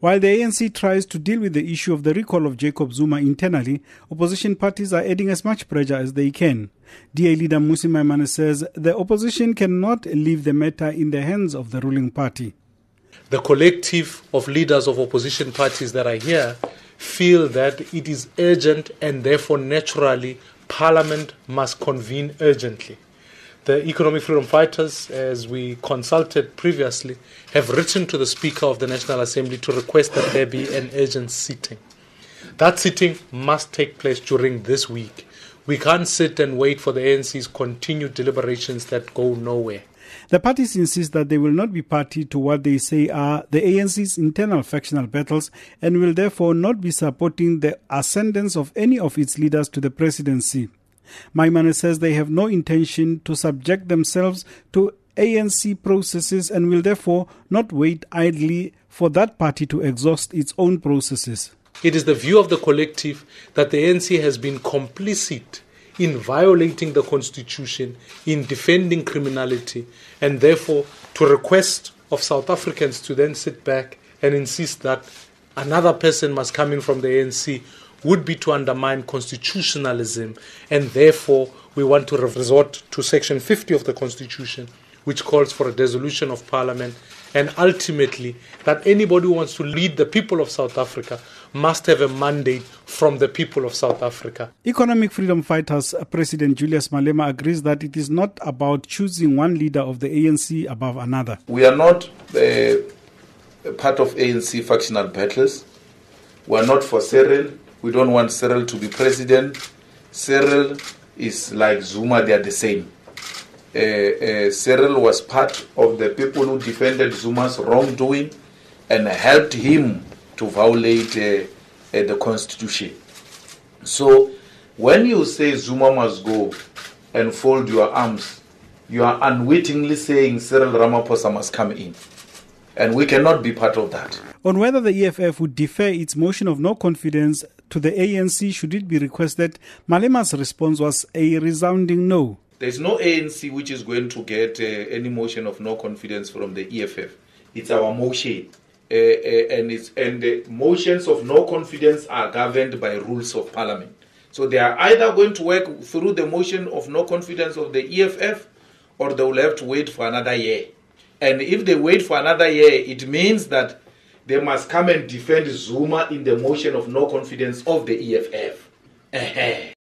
While the ANC tries to deal with the issue of the recall of Jacob Zuma internally, opposition parties are adding as much pressure as they can. DA leader Mmusi Maimane says the opposition cannot leave the matter in the hands of the ruling party. The collective of leaders of opposition parties that are here feel that it is urgent and therefore naturally Parliament must convene urgently. The Economic Freedom Fighters, as we consulted previously, have written to the Speaker of the National Assembly to request that there be an urgent sitting. That sitting must take place during this week. We can't sit and wait for the ANC's continued deliberations that go nowhere. The parties insist that they will not be party to what they say are the ANC's internal factional battles and will therefore not be supporting the ascendance of any of its leaders to the presidency. Maimane says they have no intention to subject themselves to ANC processes and will therefore not wait idly for that party to exhaust its own processes. It is the view of the collective that the ANC has been complicit in violating the constitution, in defending criminality, and therefore to request of South Africans to then sit back and insist that another person must come in from the ANC would be to undermine constitutionalism, and therefore we want to resort to Section 50 of the Constitution, which calls for a dissolution of Parliament, and ultimately that anybody who wants to lead the people of South Africa must have a mandate from the people of South Africa. Economic Freedom Fighters President Julius Malema agrees that it is not about choosing one leader of the ANC above another. We are not uh, part of ANC factional battles. We are not for Cyril. We don't want Cyril to be president. Cyril is like Zuma, they are the same. Uh, uh, Cyril was part of the people who defended Zuma's wrongdoing and helped him to violate uh, uh, the constitution. So, when you say Zuma must go and fold your arms, you are unwittingly saying Cyril Ramaphosa must come in. And we cannot be part of that. On whether the EFF would defer its motion of no confidence to the ANC should it be requested, Malema's response was a resounding no. There's no ANC which is going to get uh, any motion of no confidence from the EFF. It's our motion. Uh, uh, and it's, and the motions of no confidence are governed by rules of parliament. So they are either going to work through the motion of no confidence of the EFF or they will have to wait for another year. And if they wait for another year, it means that they must come and defend Zuma in the motion of no confidence of the EFF.